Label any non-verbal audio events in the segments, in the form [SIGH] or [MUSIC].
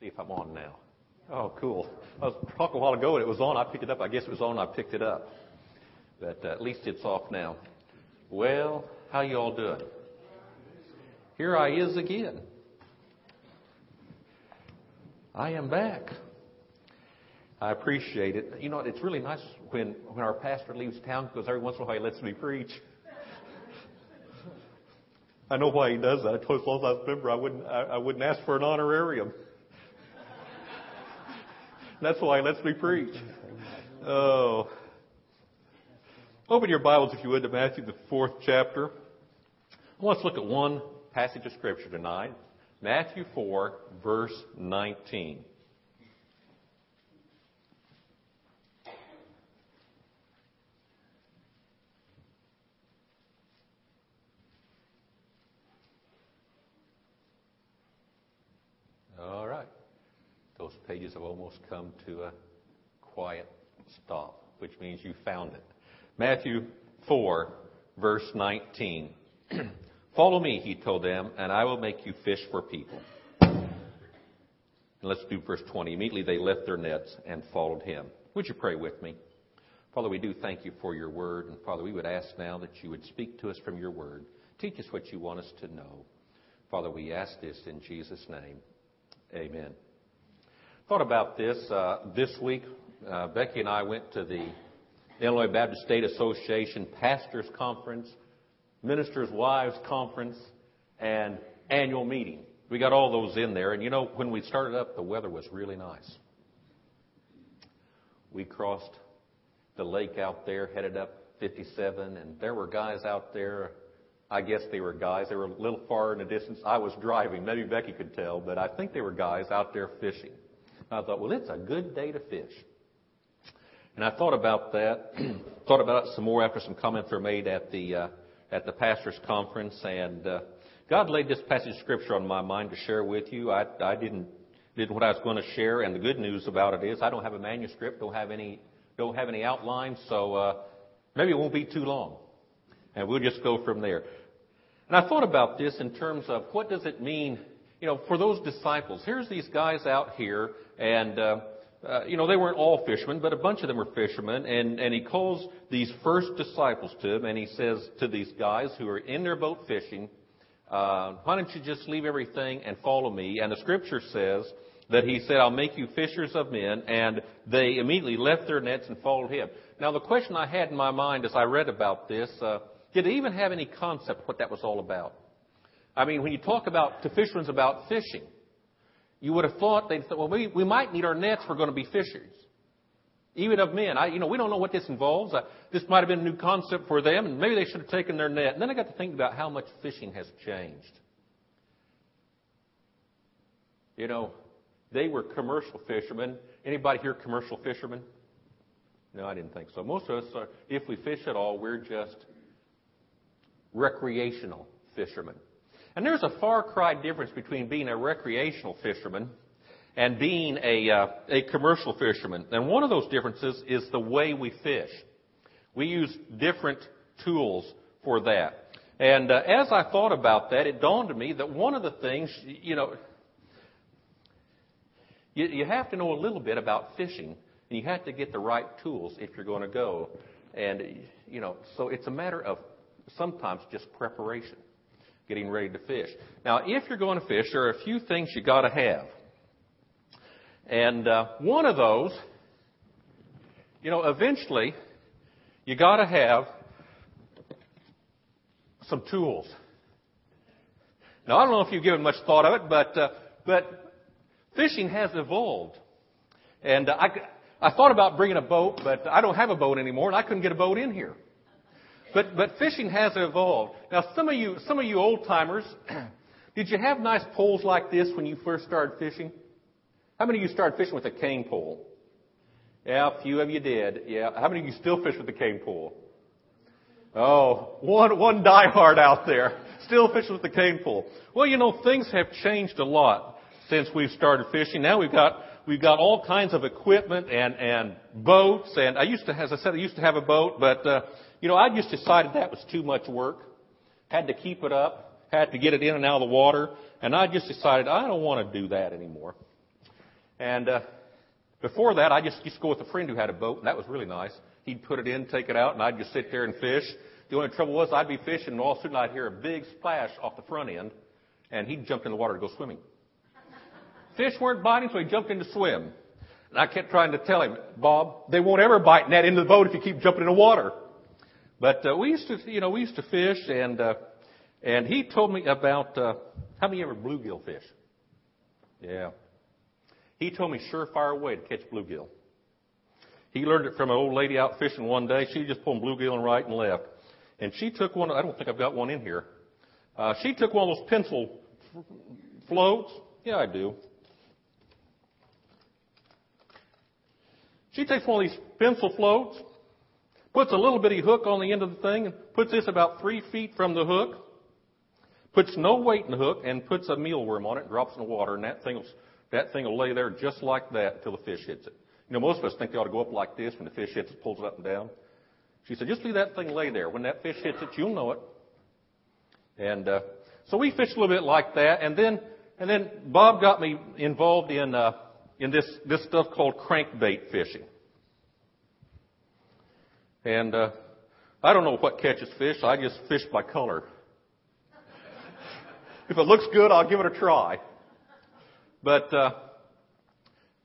See if I'm on now. Oh, cool. I was talking a while ago and it was on. I picked it up. I guess it was on. I picked it up. But uh, at least it's off now. Well, how you all doing? Here I is again. I am back. I appreciate it. You know, it's really nice when when our pastor leaves town because every once in a while he lets me preach. [LAUGHS] I know why he does that. I told as I was a member, I wouldn't I, I wouldn't ask for an honorarium. That's why he lets me preach. Oh. Open your Bibles, if you would, to Matthew, the fourth chapter. Let's look at one passage of Scripture tonight. Matthew 4, verse 19. All right. Those almost come to a quiet stop, which means you found it. Matthew 4, verse 19. [CLEARS THROAT] Follow me, he told them, and I will make you fish for people. And let's do verse 20. Immediately they left their nets and followed him. Would you pray with me? Father, we do thank you for your word. And Father, we would ask now that you would speak to us from your word. Teach us what you want us to know. Father, we ask this in Jesus' name. Amen. Thought about this uh, this week. Uh, Becky and I went to the Illinois Baptist State Association Pastors Conference Ministers' Wives Conference, and annual meeting. We got all those in there. And you know, when we started up, the weather was really nice. We crossed the lake out there, headed up 57, and there were guys out there. I guess they were guys. They were a little far in the distance. I was driving. Maybe Becky could tell, but I think they were guys out there fishing. I thought, well, it's a good day to fish. And I thought about that, [CLEARS THROAT] thought about it some more after some comments were made at the uh, at the pastors' conference, and uh, God laid this passage of scripture on my mind to share with you. I, I didn't did what I was going to share, and the good news about it is I don't have a manuscript, don't have any don't have any outlines, so uh, maybe it won't be too long, and we'll just go from there. And I thought about this in terms of what does it mean, you know, for those disciples. Here's these guys out here, and uh, uh, you know, they weren't all fishermen, but a bunch of them were fishermen. And, and he calls these first disciples to him, and he says to these guys who are in their boat fishing, uh, why don't you just leave everything and follow me? And the scripture says that he said, I'll make you fishers of men. And they immediately left their nets and followed him. Now, the question I had in my mind as I read about this, uh, did they even have any concept of what that was all about? I mean, when you talk about to fishermen about fishing, you would have thought they'd say, well, we, we might need our nets. We're going to be fishers. Even of men. I, you know, we don't know what this involves. Uh, this might have been a new concept for them, and maybe they should have taken their net. And then I got to think about how much fishing has changed. You know, they were commercial fishermen. Anybody here commercial fishermen? No, I didn't think so. Most of us, are, if we fish at all, we're just recreational fishermen. And there's a far cry difference between being a recreational fisherman and being a, uh, a commercial fisherman. And one of those differences is the way we fish. We use different tools for that. And uh, as I thought about that, it dawned on me that one of the things, you know, you, you have to know a little bit about fishing, and you have to get the right tools if you're going to go. And, you know, so it's a matter of sometimes just preparation getting ready to fish. Now, if you're going to fish, there are a few things you got to have. And uh, one of those, you know, eventually, you got to have some tools. Now, I don't know if you've given much thought of it, but uh, but fishing has evolved, and uh, I I thought about bringing a boat, but I don't have a boat anymore, and I couldn't get a boat in here. But, but fishing has evolved. Now, some of you, some of you old timers, [CLEARS THROAT] did you have nice poles like this when you first started fishing? How many of you started fishing with a cane pole? Yeah, a few of you did. Yeah. How many of you still fish with a cane pole? Oh, one, one diehard out there. Still fishing with the cane pole. Well, you know, things have changed a lot since we've started fishing. Now we've got, we've got all kinds of equipment and, and boats. And I used to, as I said, I used to have a boat, but, uh, you know, I just decided that was too much work. Had to keep it up, had to get it in and out of the water, and I just decided I don't want to do that anymore. And uh, before that, I just used to go with a friend who had a boat, and that was really nice. He'd put it in, take it out, and I'd just sit there and fish. The only trouble was I'd be fishing, and all of a sudden I'd hear a big splash off the front end, and he'd jumped in the water to go swimming. Fish weren't biting, so he jumped in to swim. And I kept trying to tell him, Bob, they won't ever bite in that end of the boat if you keep jumping in the water. But uh, we used to, you know, we used to fish, and uh, and he told me about uh, how many ever bluegill fish. Yeah, he told me surefire way to catch bluegill. He learned it from an old lady out fishing one day. She just pulling bluegill and right and left, and she took one. I don't think I've got one in here. Uh, she took one of those pencil floats. Yeah, I do. She takes one of these pencil floats, puts a little bitty hook on the end of the thing, and puts this about three feet from the hook, puts no weight in the hook, and puts a mealworm on it, drops in the water, and that thing will, that thing will lay there just like that until the fish hits it. You know, most of us think they ought to go up like this when the fish hits it, pulls it up and down. She said, just leave that thing lay there. When that fish hits it, you'll know it. And uh, so we fished a little bit like that, and then and then Bob got me involved in uh, in this this stuff called crankbait fishing. And uh, I don't know what catches fish. I just fish by color. [LAUGHS] if it looks good, I'll give it a try. But uh,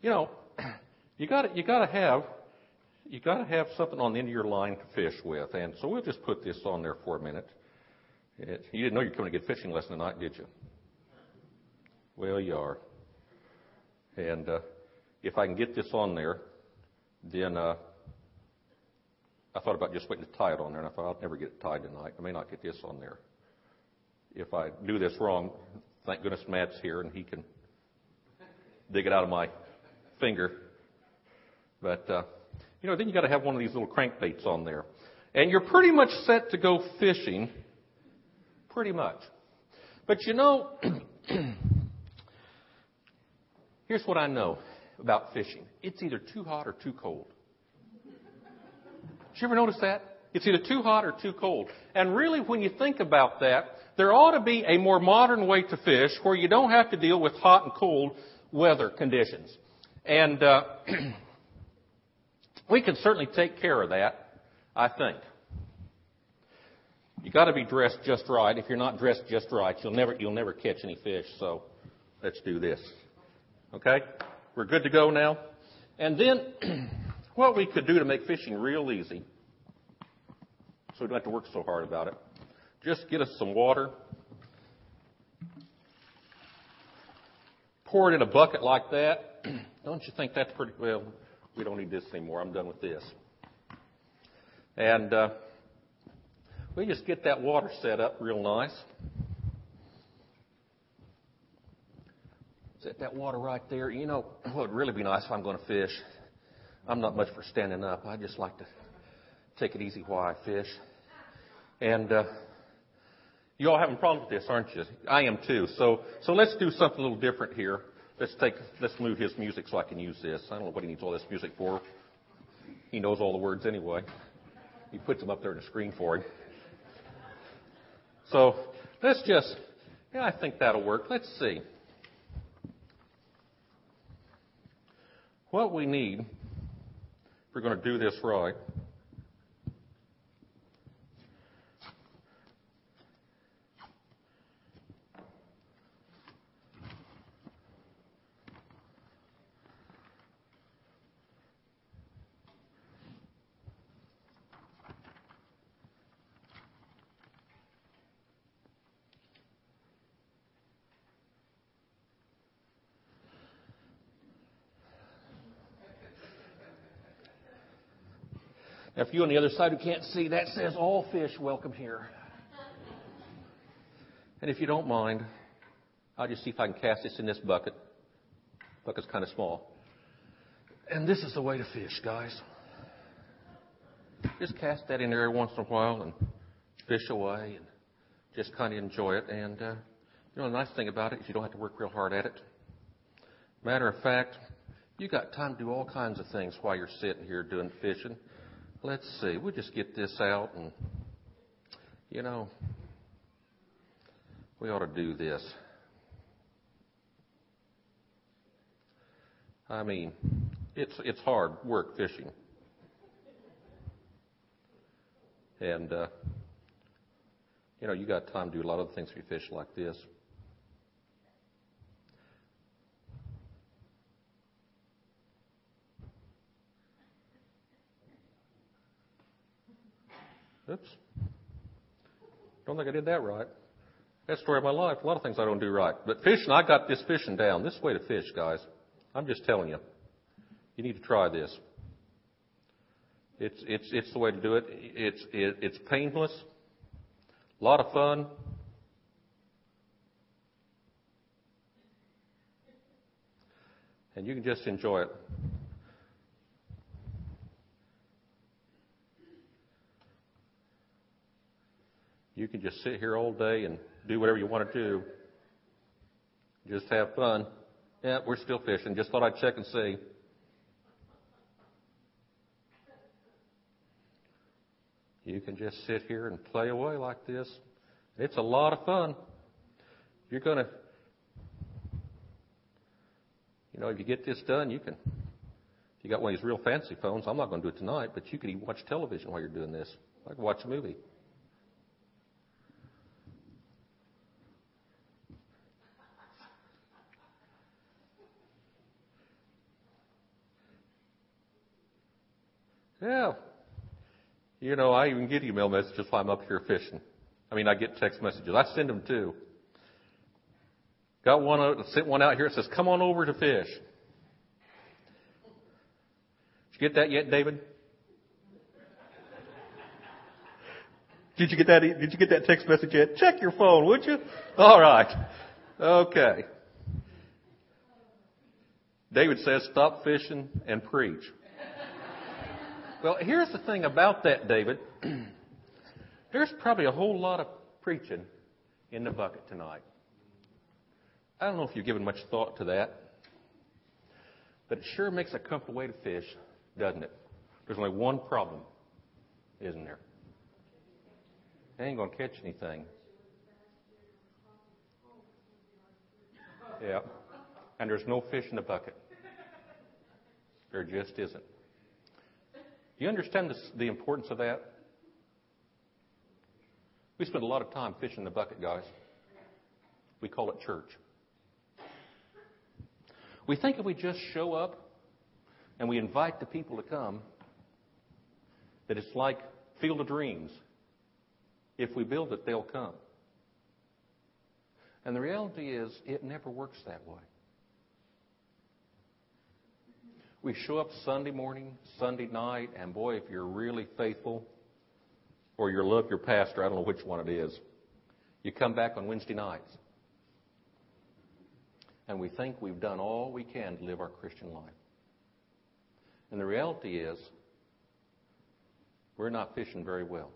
you know, [CLEARS THROAT] you got you got to have you got to have something on the end of your line to fish with. And so we'll just put this on there for a minute. It, you didn't know you were coming to get fishing lesson tonight, did you? Well, you are. And uh, if I can get this on there, then uh, I thought about just waiting to tie it on there, and I thought I'll never get it tied tonight. I may not get this on there. If I do this wrong, thank goodness Matt's here, and he can dig it out of my finger. But uh, you know, then you got to have one of these little crankbaits on there, and you're pretty much set to go fishing. Pretty much. But you know, [CLEARS THROAT] here's what I know about fishing. It's either too hot or too cold. Did you ever notice that? It's either too hot or too cold. And really, when you think about that, there ought to be a more modern way to fish where you don't have to deal with hot and cold weather conditions. And uh, [CLEARS THROAT] we can certainly take care of that, I think. You got to be dressed just right. If you're not dressed just right, you'll never you'll never catch any fish. So, let's do this. Okay? We're good to go now. And then [CLEARS THROAT] what we could do to make fishing real easy, so we don't have to work so hard about it, just get us some water, pour it in a bucket like that. [CLEARS THROAT] Don't you think that's pretty well? We don't need this anymore. I'm done with this. And uh, we just get that water set up real nice. Set that water right there. You know, what would really be nice if I'm going to fish I'm not much for standing up. I just like to take it easy while I fish. And uh, you all having problems with this, aren't you? I am too. So so let's do something a little different here. Let's take let's move his music so I can use this. I don't know what he needs all this music for. He knows all the words anyway. He puts them up there on the screen for him. So let's just yeah, I think that'll work. Let's see. What we need we're going to do this right. Now, for you on the other side who can't see, that says all fish welcome here. And if you don't mind, I'll just see if I can cast this in this bucket. Bucket's kind of small. And this is the way to fish, guys. Just cast that in there once in a while and fish away and just kind of enjoy it. And, uh, you know, the nice thing about it is you don't have to work real hard at it. Matter of fact, you got time to do all kinds of things while you're sitting here doing fishing let's see, we'll just get this out and, you know, we ought to do this. I mean, it's it's hard work fishing. And uh, you know, you got time to do a lot of things if you fish like this. Oops. Don't think I did that right. That's the story of my life. A lot of things I don't do right. But fishing, I got this fishing down. This way to fish, guys. I'm just telling you. You need to try this. It's, it's, it's the way to do it. It's, it, it's painless. A lot of fun. And you can just enjoy it. You can just sit here all day and do whatever you want to do. Just have fun. Yeah, we're still fishing. Just thought I'd check and see. You can just sit here and play away like this. It's a lot of fun. You're going to, you know, if you get this done, you can, if you got one of these real fancy phones, I'm not going to do it tonight, but you can even watch television while you're doing this. Like watch a movie. Yeah. You know, I even get email messages while I'm up here fishing. I mean, I get text messages. I send them too. Got one, uh, sent one out here that says, come on over to fish. Did you get that yet, David? Did you get that? Did you get that text message yet? Check your phone, would you? All right. Okay. David says, stop fishing and preach. Well, here's the thing about that, David. [CLEARS THROAT] There's probably a whole lot of preaching in the bucket tonight. I don't know if you've given much thought to that, but it sure makes a comfortable way to fish, doesn't it? There's only one problem, isn't there? They ain't going to catch anything. Yeah. And there's no fish in the bucket. There just isn't. Do you understand this, the importance of that? We spend a lot of time fishing the bucket, guys. We call it church. We think if we just show up and we invite the people to come, that it's like Field of Dreams. If we build it, they'll come. And the reality is, it never works that way. We show up Sunday morning, Sunday night, and boy, if you're really faithful, or you love your pastor, I don't know which one it is, you come back on Wednesday nights. And we think we've done all we can to live our Christian life. And the reality is, we're not fishing very well.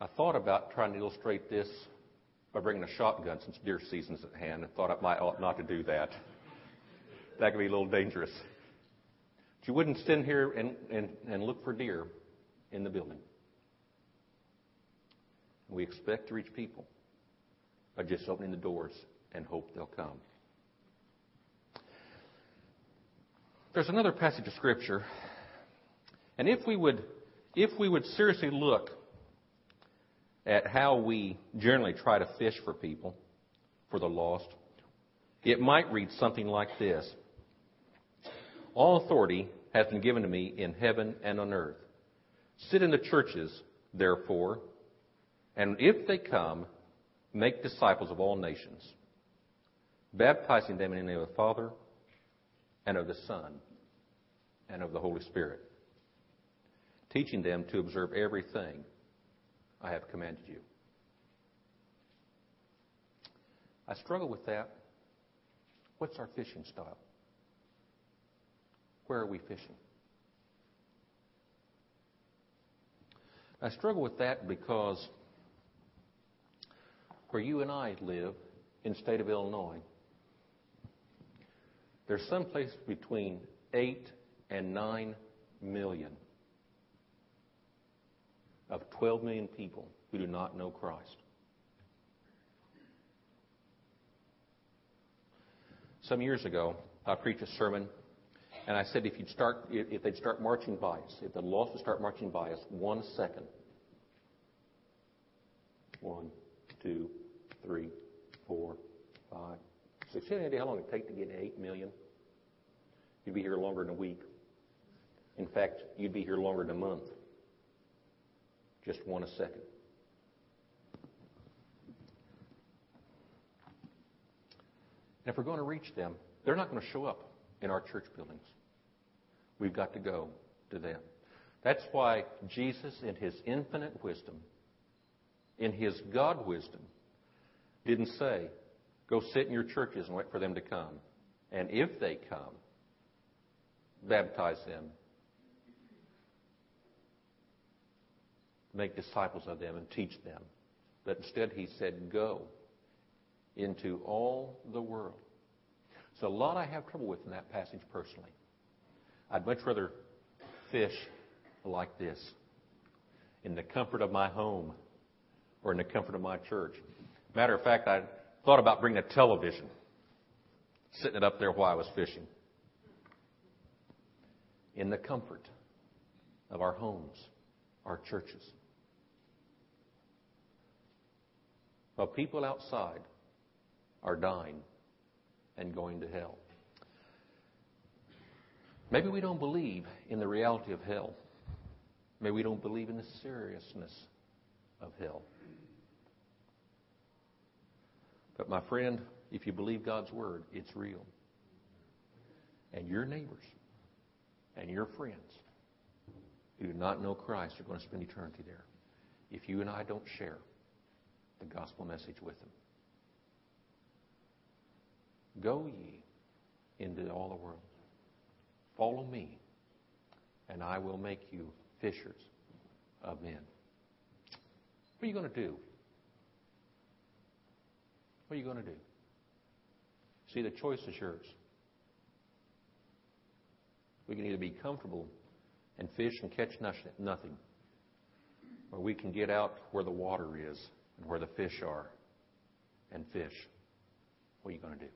I thought about trying to illustrate this by bringing a shotgun since deer season's at hand and thought I might ought not to do that. That could be a little dangerous. But you wouldn't stand here and, and, and look for deer in the building. We expect to reach people by just opening the doors and hope they'll come. There's another passage of scripture, and if we would, if we would seriously look at how we generally try to fish for people, for the lost, it might read something like this All authority has been given to me in heaven and on earth. Sit in the churches, therefore, and if they come, make disciples of all nations, baptizing them in the name of the Father and of the Son and of the Holy Spirit, teaching them to observe everything I have commanded you. I struggle with that. What's our fishing style? Where are we fishing? I struggle with that because where you and I live in the state of Illinois, there's some place between 8 and 9 million of 12 million people who do not know Christ. Some years ago, I preached a sermon, and I said if you'd start, if they'd start marching by us, if the lost would start marching by us, one second. One, two, three, four, five, six. You have any idea how long it'd take to get to eight million? You'd be here longer than a week. In fact, you'd be here longer than a month. Just one a second. And if we're going to reach them, they're not going to show up in our church buildings. We've got to go to them. That's why Jesus, in his infinite wisdom, in his God wisdom, didn't say, go sit in your churches and wait for them to come. And if they come, baptize them, make disciples of them, and teach them. But instead, he said, go into all the world. So a lot I have trouble with in that passage personally. I'd much rather fish like this in the comfort of my home or in the comfort of my church. Matter of fact, I thought about bringing a television, sitting it up there while I was fishing. In the comfort of our homes, our churches. While people outside are dying and going to hell. Maybe we don't believe in the reality of hell. Maybe we don't believe in the seriousness of hell. But my friend, if you believe God's word, it's real. And your neighbors and your friends who do not know Christ are going to spend eternity there if you and I don't share the gospel message with them. Go ye into all the world. Follow me, and I will make you fishers of men. What are you going to do? What are you going to do? See, the choice is yours. We can either be comfortable and fish and catch nothing, or we can get out where the water is and where the fish are and fish. What are you going to do?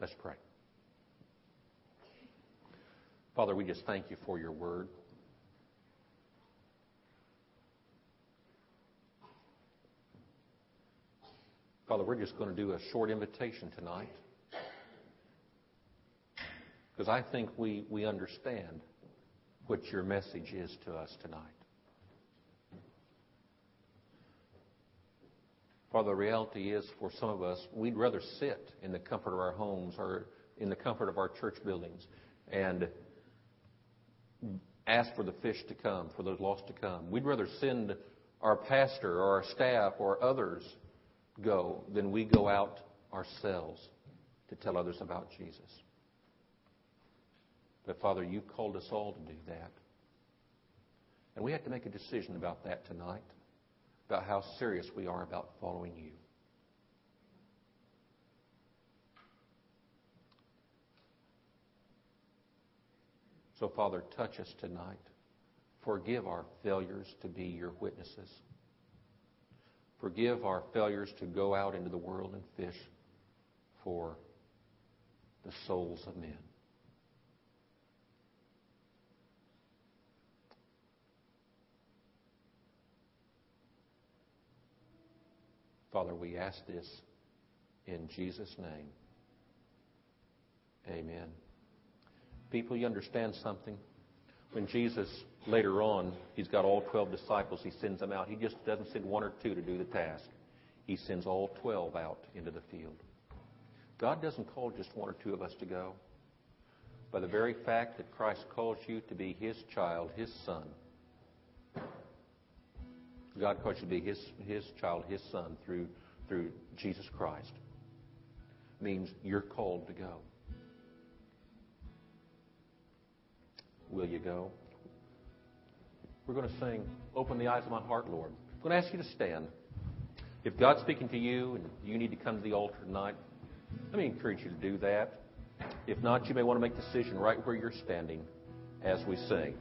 Let's pray. Father, we just thank you for your word. Father, we're just going to do a short invitation tonight. Because I think we, we understand what your message is to us tonight. Father, the reality is for some of us, we'd rather sit in the comfort of our homes or in the comfort of our church buildings and ask for the fish to come, for those lost to come. We'd rather send our pastor or our staff or others go than we go out ourselves to tell others about Jesus. But Father, you've called us all to do that. And we have to make a decision about that tonight about how serious we are about following you. So, Father, touch us tonight. Forgive our failures to be your witnesses. Forgive our failures to go out into the world and fish for the souls of men. Father, we ask this in Jesus' name. Amen. People, you understand something? When Jesus, later on, he's got all 12 disciples, he sends them out. He just doesn't send one or two to do the task. He sends all 12 out into the field. God doesn't call just one or two of us to go. By the very fact that Christ calls you to be his child, his son, God calls you to be His, His child, His son through, through Jesus Christ. Means you're called to go. Will you go? We're going to sing, Open the Eyes of My Heart, Lord. I'm going to ask you to stand. If God's speaking to you and you need to come to the altar tonight, let me encourage you to do that. If not, you may want to make a decision right where you're standing as we sing.